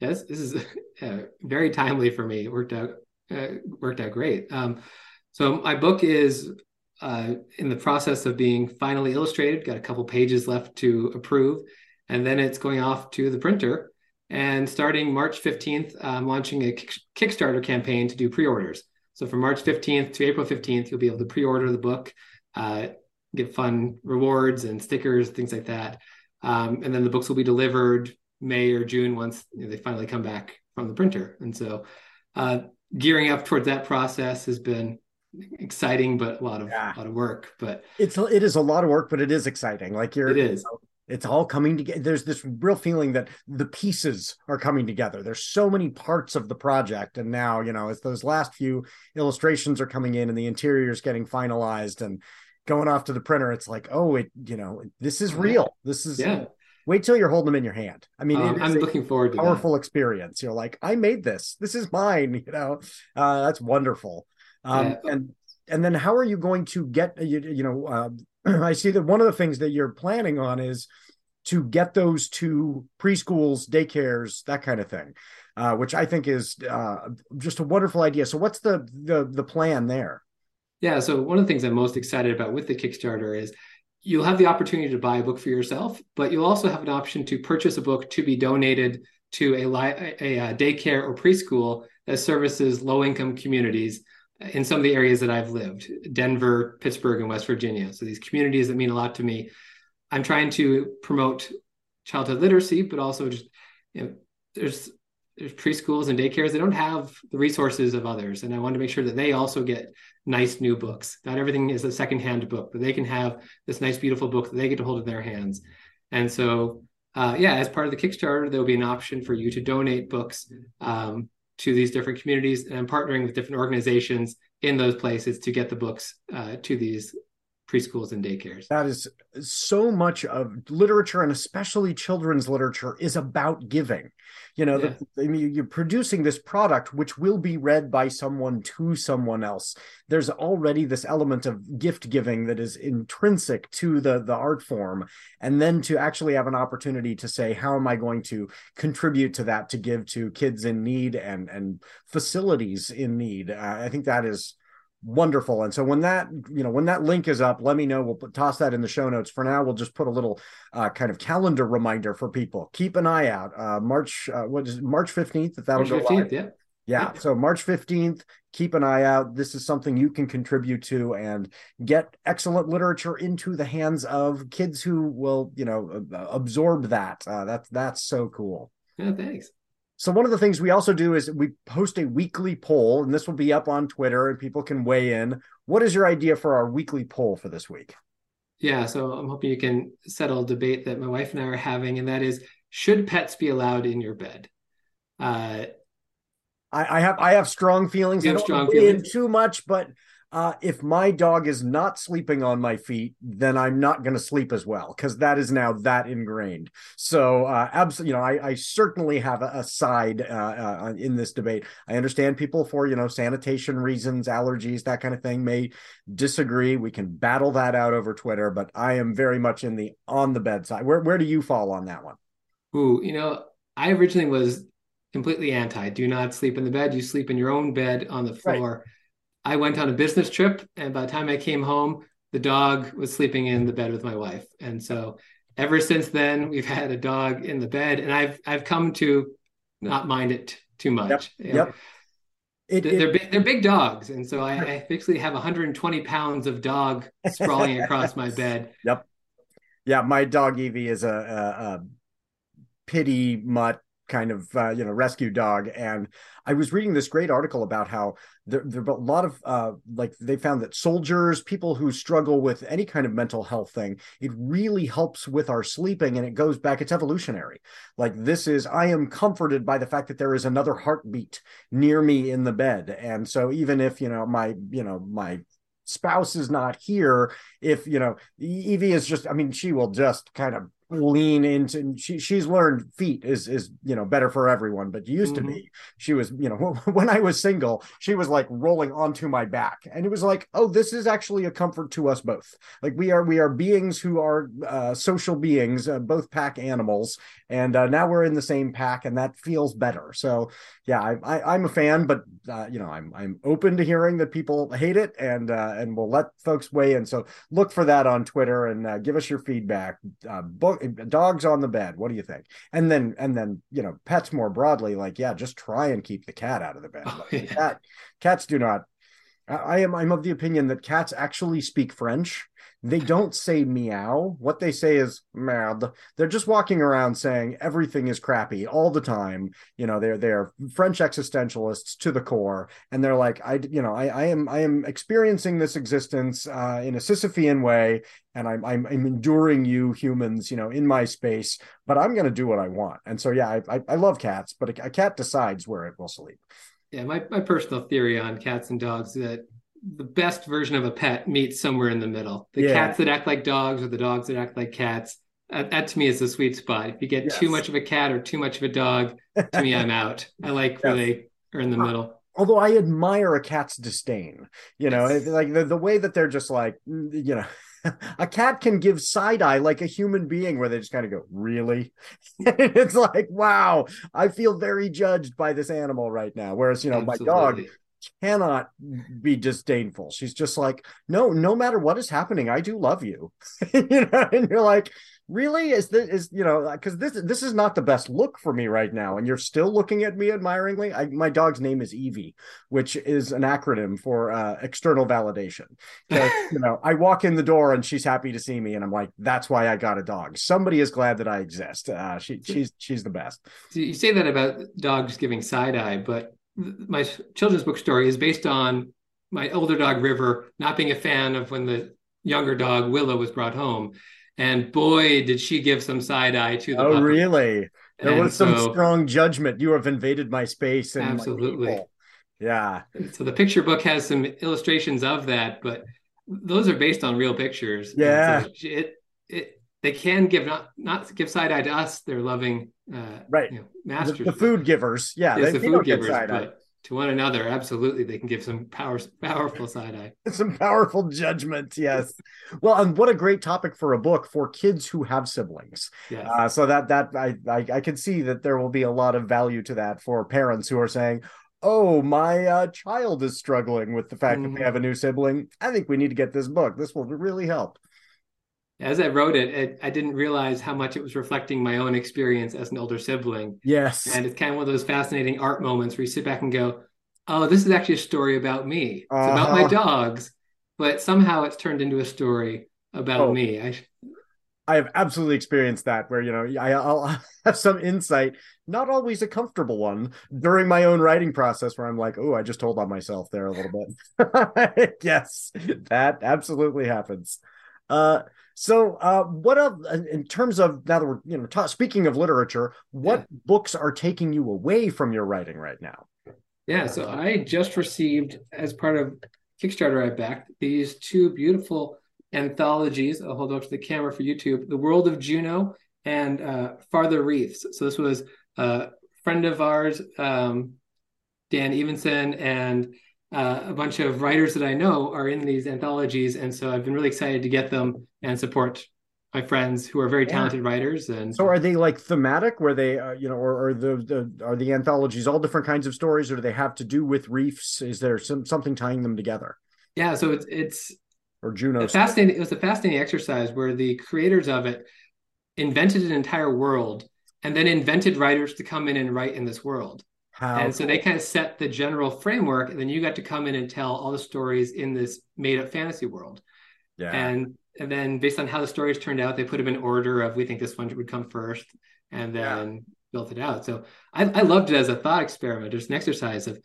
Speaker 2: Yes, this is uh, very timely for me. It worked out uh, worked out great. Um, so my book is uh, in the process of being finally illustrated. Got a couple pages left to approve, and then it's going off to the printer. And starting March 15th, I'm launching a Kickstarter campaign to do pre-orders. So from March 15th to April 15th, you'll be able to pre-order the book, uh, get fun rewards and stickers, things like that. Um, and then the books will be delivered May or June once you know, they finally come back from the printer. And so uh, gearing up towards that process has been exciting, but a lot of yeah. a lot of work. But
Speaker 1: it's it is a lot of work, but it is exciting. Like you're
Speaker 2: it is.
Speaker 1: You know, it's all coming together. There's this real feeling that the pieces are coming together. There's so many parts of the project, and now you know as those last few illustrations are coming in and the interior is getting finalized and going off to the printer. It's like, oh, it you know this is real. This is
Speaker 2: yeah.
Speaker 1: Wait till you're holding them in your hand. I mean,
Speaker 2: um, I'm looking forward to
Speaker 1: powerful that. experience. You're like, I made this. This is mine. You know, uh, that's wonderful. Um, yeah. And and then how are you going to get you, you know uh, i see that one of the things that you're planning on is to get those to preschools daycares that kind of thing uh, which i think is uh, just a wonderful idea. So what's the, the the plan there?
Speaker 2: Yeah so one of the things i'm most excited about with the kickstarter is you'll have the opportunity to buy a book for yourself but you'll also have an option to purchase a book to be donated to a, a, a uh, daycare or preschool that services low income communities in some of the areas that I've lived Denver, Pittsburgh, and West Virginia. So these communities that mean a lot to me. I'm trying to promote childhood literacy, but also just you know, there's there's preschools and daycares they don't have the resources of others and i want to make sure that they also get nice new books not everything is a secondhand book but they can have this nice beautiful book that they get to hold in their hands and so uh, yeah as part of the kickstarter there will be an option for you to donate books um, to these different communities and partnering with different organizations in those places to get the books uh, to these preschools and daycares.
Speaker 1: That is so much of literature and especially children's literature is about giving. You know, yeah. the, I mean, you're producing this product which will be read by someone to someone else. There's already this element of gift giving that is intrinsic to the the art form, and then to actually have an opportunity to say, how am I going to contribute to that to give to kids in need and and facilities in need? Uh, I think that is wonderful. And so when that you know when that link is up let me know. We'll put, toss that in the show notes. For now we'll just put a little uh, kind of calendar reminder for people. Keep an eye out. Uh, march uh, what is it, march 15th if that'll march 15th,
Speaker 2: yeah.
Speaker 1: yeah yeah. so march 15th keep an eye out. This is something you can contribute to and get excellent literature into the hands of kids who will you know absorb that. Uh, that's that's so cool.
Speaker 2: Yeah thanks
Speaker 1: So one of the things we also do is we post a weekly poll, and this will be up on Twitter, and people can weigh in. What is your idea for our weekly poll for this week?
Speaker 2: Yeah, so I'm hoping you can settle a debate that my wife and I are having, and that is: should pets be allowed in your bed?
Speaker 1: Uh, I, I have I have strong feelings.
Speaker 2: You
Speaker 1: I
Speaker 2: have
Speaker 1: don't
Speaker 2: strong feelings?
Speaker 1: too much, but uh, if my dog is not sleeping on my feet, then I'm not going to sleep as well because that is now that ingrained. So, uh, absolutely, you know, I, I certainly have a, a side uh, uh, in this debate. I understand people for you know sanitation reasons, allergies, that kind of thing may disagree. We can battle that out over Twitter, but I am very much in the on the bedside. Where where do you fall on that one?
Speaker 2: Ooh, you know, I originally was completely anti. Do not sleep in the bed. You sleep in your own bed on the floor. Right. I went on a business trip, and by the time I came home, the dog was sleeping in the bed with my wife. And so ever since then, we've had a dog in the bed, and I've I've come to not mind it too much.
Speaker 1: Yep. yep.
Speaker 2: It, they're it, big, they're big dogs, and so I, I basically have 120 pounds of dog sprawling across my bed.
Speaker 1: Yep. Yeah, my dog Evie is a, a, a pity mutt kind of uh, you know rescue dog. And i was reading this great article about how there, there are a lot of uh, like they found that soldiers people who struggle with any kind of mental health thing it really helps with our sleeping and it goes back it's evolutionary. Like this is i am comforted by the fact that there is another heartbeat near me in the bed. And so even if you know my you know my spouse is not here if you know evie is just i mean she will just kind of lean into she she's learned feet is is you know better for everyone but used mm-hmm. to be she was you know when i was single she was like rolling onto my back and it was like oh this is actually a comfort to us both. Like we are we are beings who are uh, social beings uh, both pack animals and uh, now we're in the same pack and that feels better. So yeah i, I am a fan but uh, you know i'm i'm open to hearing that people hate it and uh, and we'll let folks weigh in. So look for that on twitter and uh, give us your feedback. Book dogs on the bed what do you think and then and then you know pets more broadly like yeah just try and keep the cat out of the bed oh, yeah. cat, cats do not I am I'm of the opinion that cats actually speak French. They don't say meow. What they say is mad. They're just walking around saying everything is crappy all the time. You know, they're they're French existentialists to the core, and they're like, I you know, I, I am I am experiencing this existence uh, in a Sisyphean way, and I'm, I'm I'm enduring you humans, you know, in my space, but I'm going to do what I want. And so yeah, I, I I love cats, but a, a cat decides where it will sleep
Speaker 2: yeah, my, my personal theory on cats and dogs that the best version of a pet meets somewhere in the middle. The yeah. cats that act like dogs or the dogs that act like cats. That, that to me is the sweet spot. If you get yes. too much of a cat or too much of a dog, to me, I'm out. I like yes. where they are in the uh, middle
Speaker 1: although I admire a cat's disdain, you know, yes. like the, the way that they're just like, mm, you know, a cat can give side eye like a human being where they just kind of go, really? it's like, wow, I feel very judged by this animal right now. Whereas, you know, Absolutely. my dog cannot be disdainful. She's just like, no, no matter what is happening, I do love you. you know, and you're like, really? Is this is you know because this this is not the best look for me right now and you're still looking at me admiringly. I, my dog's name is evie which is an acronym for uh, external validation. You know i walk in the door and she's happy to see me and i'm like that's why i got a dog. Somebody is glad that i exist. Uh, she she's she's the best.
Speaker 2: You say that about dogs giving side eye but my children's book story is based on my older dog river not being a fan of when the younger dog willow was brought home and boy, did she give some side eye to the.
Speaker 1: Oh, puppy. really? There and was some so, strong judgment. You have invaded my space. And
Speaker 2: absolutely.
Speaker 1: Yeah.
Speaker 2: So the picture book has some illustrations of that, but those are based on real pictures.
Speaker 1: Yeah.
Speaker 2: So it, it, they can give not not give side eye to us. They're loving, uh,
Speaker 1: right?
Speaker 2: You know, masters.
Speaker 1: The, the, food givers, yeah,
Speaker 2: yes, they, the food givers. But to one another, absolutely, they can give some power, powerful side eye.
Speaker 1: some powerful judgment, yes. well, and what a great topic for a book for kids who have siblings.
Speaker 2: Yes.
Speaker 1: Uh, so that that I, I I can see that there will be a lot of value to that for parents who are saying, "Oh, my uh, child is struggling with the fact mm-hmm. that they have a new sibling. I think we need to get this book. This will really help."
Speaker 2: As I wrote it, it, I didn't realize how much it was reflecting my own experience as an older sibling.
Speaker 1: Yes.
Speaker 2: And it's kind of one of those fascinating art moments where you sit back and go, oh, this is actually a story about me. It's uh-huh. about my dogs, but somehow it's turned into a story about oh. me. I,
Speaker 1: I have absolutely experienced that where, you know, I, I'll have some insight, not always a comfortable one, during my own writing process where I'm like, oh, I just told on myself there a little bit. yes, that absolutely happens. Uh, so, uh, what of in terms of now that we're you know ta- speaking of literature, what yeah. books are taking you away from your writing right now?
Speaker 2: Yeah, so I just received as part of Kickstarter I backed these two beautiful anthologies. I'll hold up to the camera for YouTube: "The World of Juno" and uh, "Farther Reefs." So this was a friend of ours, um, Dan Evenson, and uh, a bunch of writers that I know are in these anthologies, and so I've been really excited to get them and support my friends who are very talented yeah. writers. And
Speaker 1: so, are they like thematic, where they, uh, you know, or, or the, the are the anthologies all different kinds of stories, or do they have to do with reefs? Is there some something tying them together?
Speaker 2: Yeah, so it's it's
Speaker 1: or Juno.
Speaker 2: Fascinating. It was a fascinating exercise where the creators of it invented an entire world and then invented writers to come in and write in this world. How and so they kind of set the general framework, and then you got to come in and tell all the stories in this made up fantasy world. Yeah. And and then based on how the stories turned out, they put them in order of we think this one would come first, and then yeah. built it out. So I, I loved it as a thought experiment. It's an exercise of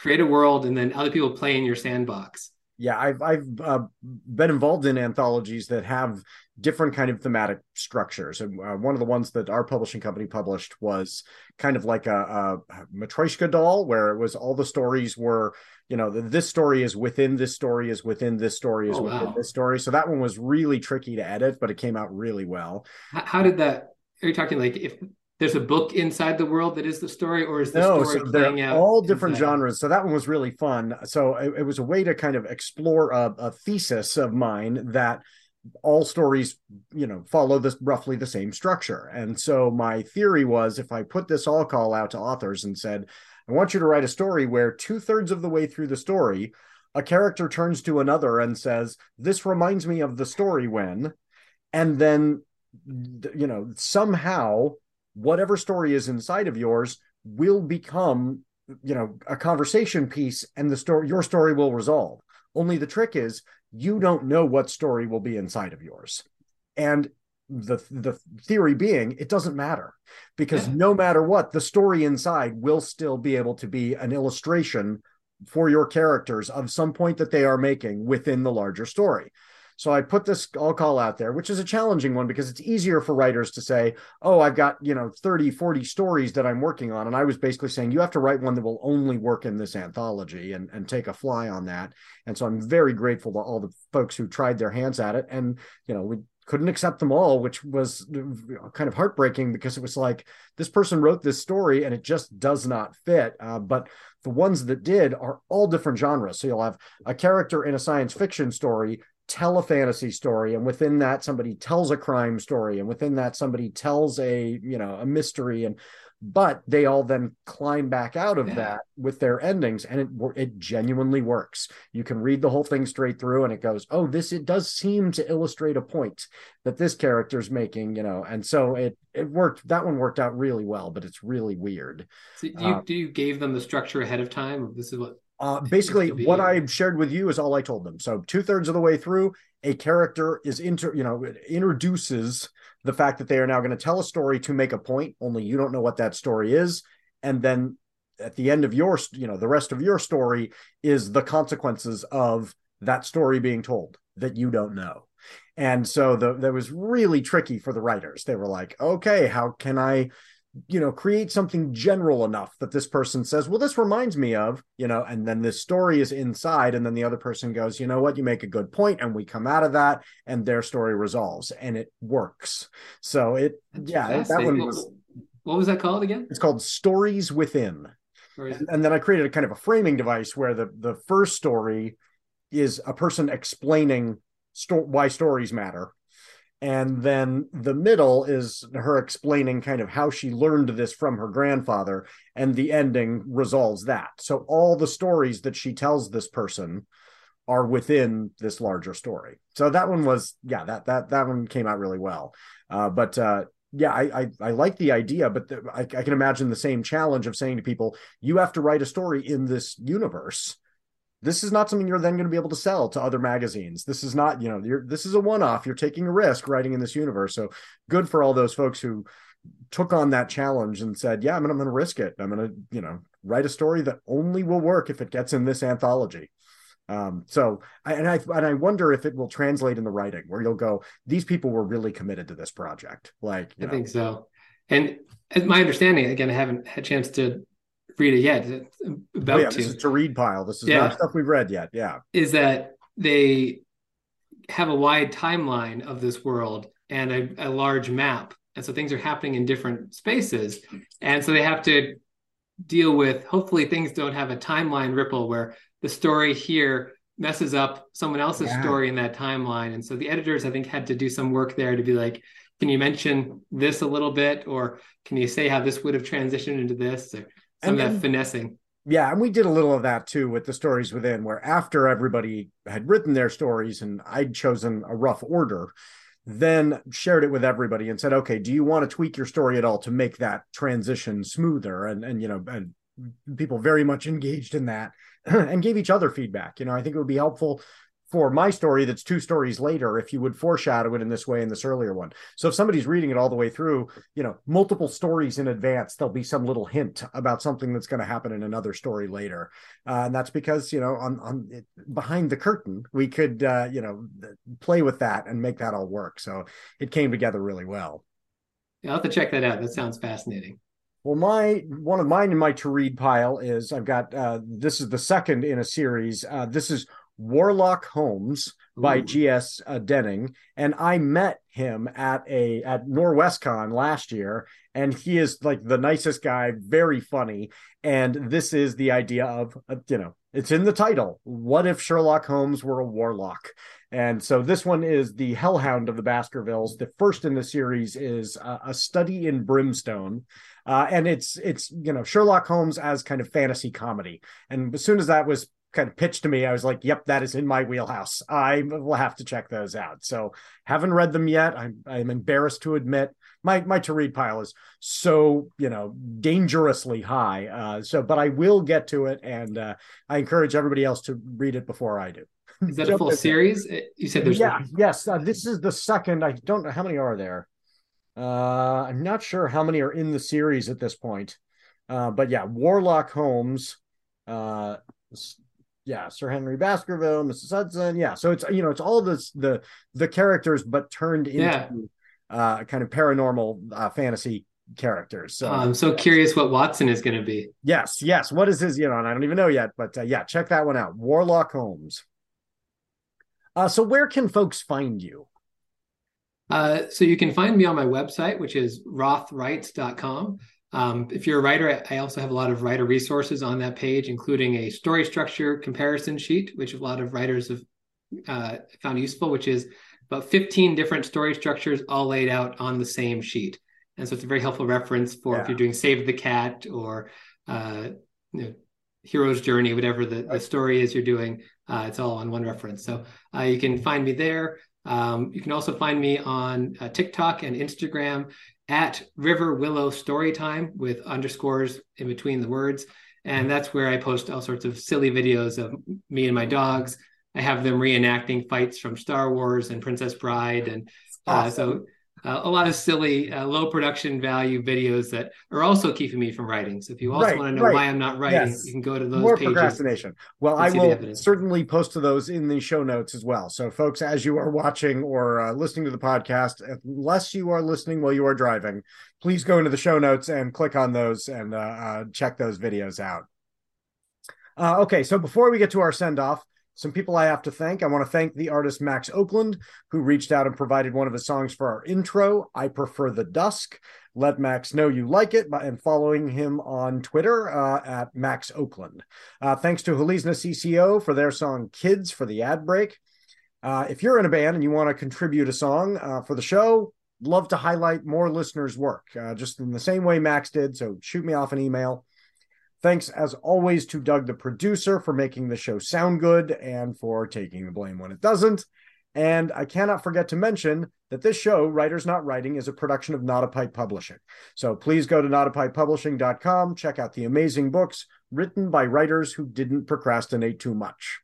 Speaker 2: create a world and then other people play in your sandbox
Speaker 1: yeah i've i've uh, been involved in anthologies that have different kind of thematic structures and uh, one of the ones that our publishing company published was kind of like a, a matryoshka doll where it was all the stories were you know this story is within this story is within this story is oh, within wow. this story so that one was really tricky to edit but it came out really well
Speaker 2: how did that are you talking like if there's a book inside the world that is the story, or is the no, story so playing out?
Speaker 1: All different inside? genres. So that one was really fun. So it, it was a way to kind of explore a, a, thesis of mine that all stories, you know, follow this roughly the same structure. And so my theory was if I put this all call out to authors and said, I want you to write a story where two thirds of the way through the story, a character turns to another and says, This reminds me of the story when, and then you know somehow whatever story is inside of yours will become you know a conversation piece and the story your story will resolve only the trick is you don't know what story will be inside of yours and the the theory being it doesn't matter because yeah. no matter what the story inside will still be able to be an illustration for your characters of some point that they are making within the larger story so I put this all call out there, which is a challenging one because it's easier for writers to say, oh, I've got, you know, 30, 40 stories that I'm working on. And I was basically saying, you have to write one that will only work in this anthology and, and take a fly on that. And so I'm very grateful to all the folks who tried their hands at it. And, you know, we couldn't accept them all, which was kind of heartbreaking because it was like this person wrote this story and it just does not fit. Uh, but the ones that did are all different genres. So you'll have a character in a science fiction story tell a fantasy story and within that somebody tells a crime story and within that somebody tells a you know a mystery and but they all then climb back out of yeah. that with their endings and it it genuinely works. You can read the whole thing straight through and it goes oh this it does seem to illustrate a point that this character's making you know and so it it worked that one worked out really well but it's really weird.
Speaker 2: So do you, uh, do you gave them the structure ahead of time? This is what
Speaker 1: uh, basically, what I shared with you is all I told them. So two thirds of the way through, a character is inter, you know, introduces the fact that they are now going to tell a story to make a point. Only you don't know what that story is, and then at the end of your, you know, the rest of your story is the consequences of that story being told that you don't know. And so the that was really tricky for the writers. They were like, okay, how can I you know create something general enough that this person says well this reminds me of you know and then this story is inside and then the other person goes you know what? You make a good point and we come out of that and their story resolves and it works. So it That's yeah that one was
Speaker 2: what was that called again?
Speaker 1: It's called stories within. And, and then i created a kind of a framing device where the the first story is a person explaining sto- why stories matter and then the middle is her explaining kind of how she learned this from her grandfather and the ending resolves that. So all the stories that she tells this person are within this larger story. So that one was yeah that that that one came out really well. Uh, but uh, yeah, I, I, I like the idea, but the, I, I, can imagine the same challenge of saying to people, you have to write a story in this universe, this is not something you're then going to be able to sell to other magazines. This is not, you know, you're this is a one-off. You're taking a risk writing in this universe. So good for all those folks who took on that challenge and said, "Yeah, I'm going to risk it. I'm going to, you know, write a story that only will work if it gets in this anthology." Um, so, I, and I and I wonder if it will translate in the writing, where you'll go, "These people were really committed to this project." Like,
Speaker 2: I know. think so. And as my understanding, again, I haven't had a chance to read it yet. About
Speaker 1: oh, yeah, to. This is to read pile. This is yeah. not stuff we've read yet. Yeah,
Speaker 2: is that they have a wide timeline of this world and a, a large map and so things are happening in different spaces and so they have to deal with hopefully things don't have a timeline ripple where the story here messes up someone else's yeah. story in that timeline and so the editors i think had to do some work there to be like can you mention this a little bit or can you say how this would have transitioned into this or and, that finessing
Speaker 1: yeah and we did a little of that too with the stories within where after everybody had written their stories and i'd chosen a rough order then shared it with everybody and said, okay, do you want to tweak your story at all to make that transition smoother? And and you know, and people very much engaged in that and gave each other feedback. You know, I think it would be helpful for my story that's two stories later if you would foreshadow it in this way in this earlier one. So if somebody's reading it all the way through you know multiple stories in advance there'll be some little hint about something that's going to happen in another story later. Uh, and that's because you know on on it, behind the curtain we could uh, you know play with that and make that all work. So it came together really well.
Speaker 2: Yeah, i'll have to check that out. That sounds fascinating.
Speaker 1: Well, my one of mine in my to read pile is I've got uh, this is the second in a series. Uh, this is Warlock Holmes by Ooh. G.S. Uh, Denning, and I met him at a at Norwescon last year, and he is like the nicest guy, very funny. And this is the idea of uh, you know it's in the title. What if Sherlock Holmes were a warlock? And so this one is the Hellhound of the Baskervilles. The first in the series is uh, a study in brimstone. Uh, and it's it's you know Sherlock Holmes as kind of fantasy comedy. And as soon as that was kind of pitched to me, I was like, "Yep, that is in my wheelhouse. I will have to check those out." So, haven't read them yet. I'm I'm embarrassed to admit my my to read pile is so you know dangerously high. Uh, so, but I will get to it, and uh, I encourage everybody else to read it before I do.
Speaker 2: Is that a full series? You said there's
Speaker 1: yeah, yes. Uh, this is the second. I don't know how many are there. Uh, I'm not sure how many are in the series at this point. Uh, but yeah, Warlock Holmes. Uh, yeah, Sir Henry Baskerville, Mrs. Hudson. Yeah, so it's you know it's all this the the characters, but turned into yeah. uh, kind of paranormal uh, fantasy characters. So
Speaker 2: I'm so curious what Watson is going to be.
Speaker 1: Yes, yes. What is his? You know, and I don't even know yet, but uh, yeah, check that one out. Warlock Holmes. Uh, so where can folks find you?
Speaker 2: Uh, so you can find me on my website, which is rothwrites.com. Um, if you're a writer, I also have a lot of writer resources on that page, including a story structure comparison sheet, which a lot of writers have uh, found useful, which is about 15 different story structures all laid out on the same sheet. And so it's a very helpful reference for yeah. if you're doing Save the Cat or uh, you know, Hero's Journey, whatever the, the story is you're doing. Uh, it's all on one reference. So uh, you can find me there. Um, you can also find me on uh, TikTok and Instagram at River Willow Storytime with underscores in between the words. And that's where I post all sorts of silly videos of me and my dogs. I have them reenacting fights from Star Wars and Princess Bride. And uh, so uh, a lot of silly, uh, low production value videos that are also keeping me from writing. So if you also right, want to know right. why I'm not writing, yes. you can go to those
Speaker 1: more
Speaker 2: pages
Speaker 1: procrastination. Well, I will certainly post to those in the show notes as well. So folks, as you are watching or uh, listening to the podcast, unless you are listening while you are driving, please go into the show notes and click on those and uh, uh, check those videos out. Uh, okay, so before we get to our send off, some people I have to thank. I want to thank the artist Max Oakland, who reached out and provided one of his songs for our intro. I prefer the dusk. Let Max know you like it by and following him on Twitter uh, at Max Oakland. Uh, thanks to Halizna CCO for their song Kids for the ad break. Uh, if you're in a band and you want to contribute a song uh, for the show, love to highlight more listeners' work, uh, just in the same way Max did. So shoot me off an email. Thanks, as always, to Doug, the producer, for making the show sound good and for taking the blame when it doesn't. And I cannot forget to mention that this show, Writers Not Writing, is a production of Not a Pipe Publishing. So please go to notapipepublishing.com, check out the amazing books written by writers who didn't procrastinate too much.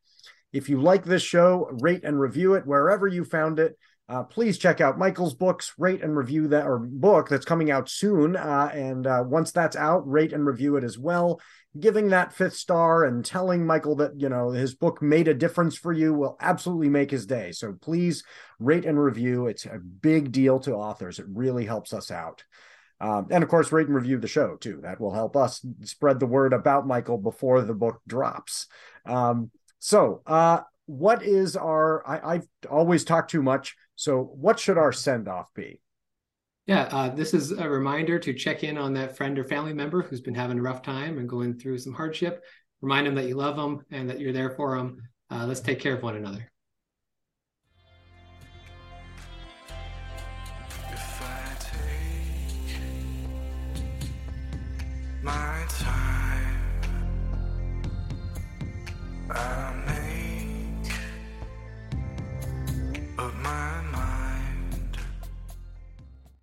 Speaker 1: If you like this show, rate and review it wherever you found it. Uh, please check out Michael's books, rate and review that or book that's coming out soon. Uh, and uh, once that's out, rate and review it as well. Giving that fifth star and telling Michael that you know his book made a difference for you will absolutely make his day. So please rate and review. It's a big deal to authors. It really helps us out. Um, and of course, rate and review the show too. That will help us spread the word about Michael before the book drops. Um, so, uh, what is our? I, I've always talked too much. So, what should our send off be?
Speaker 2: Yeah, uh, this is a reminder to check in on that friend or family member who's been having a rough time and going through some hardship. Remind them that you love them and that you're there for them. Uh, let's take care of one another. my time. I'm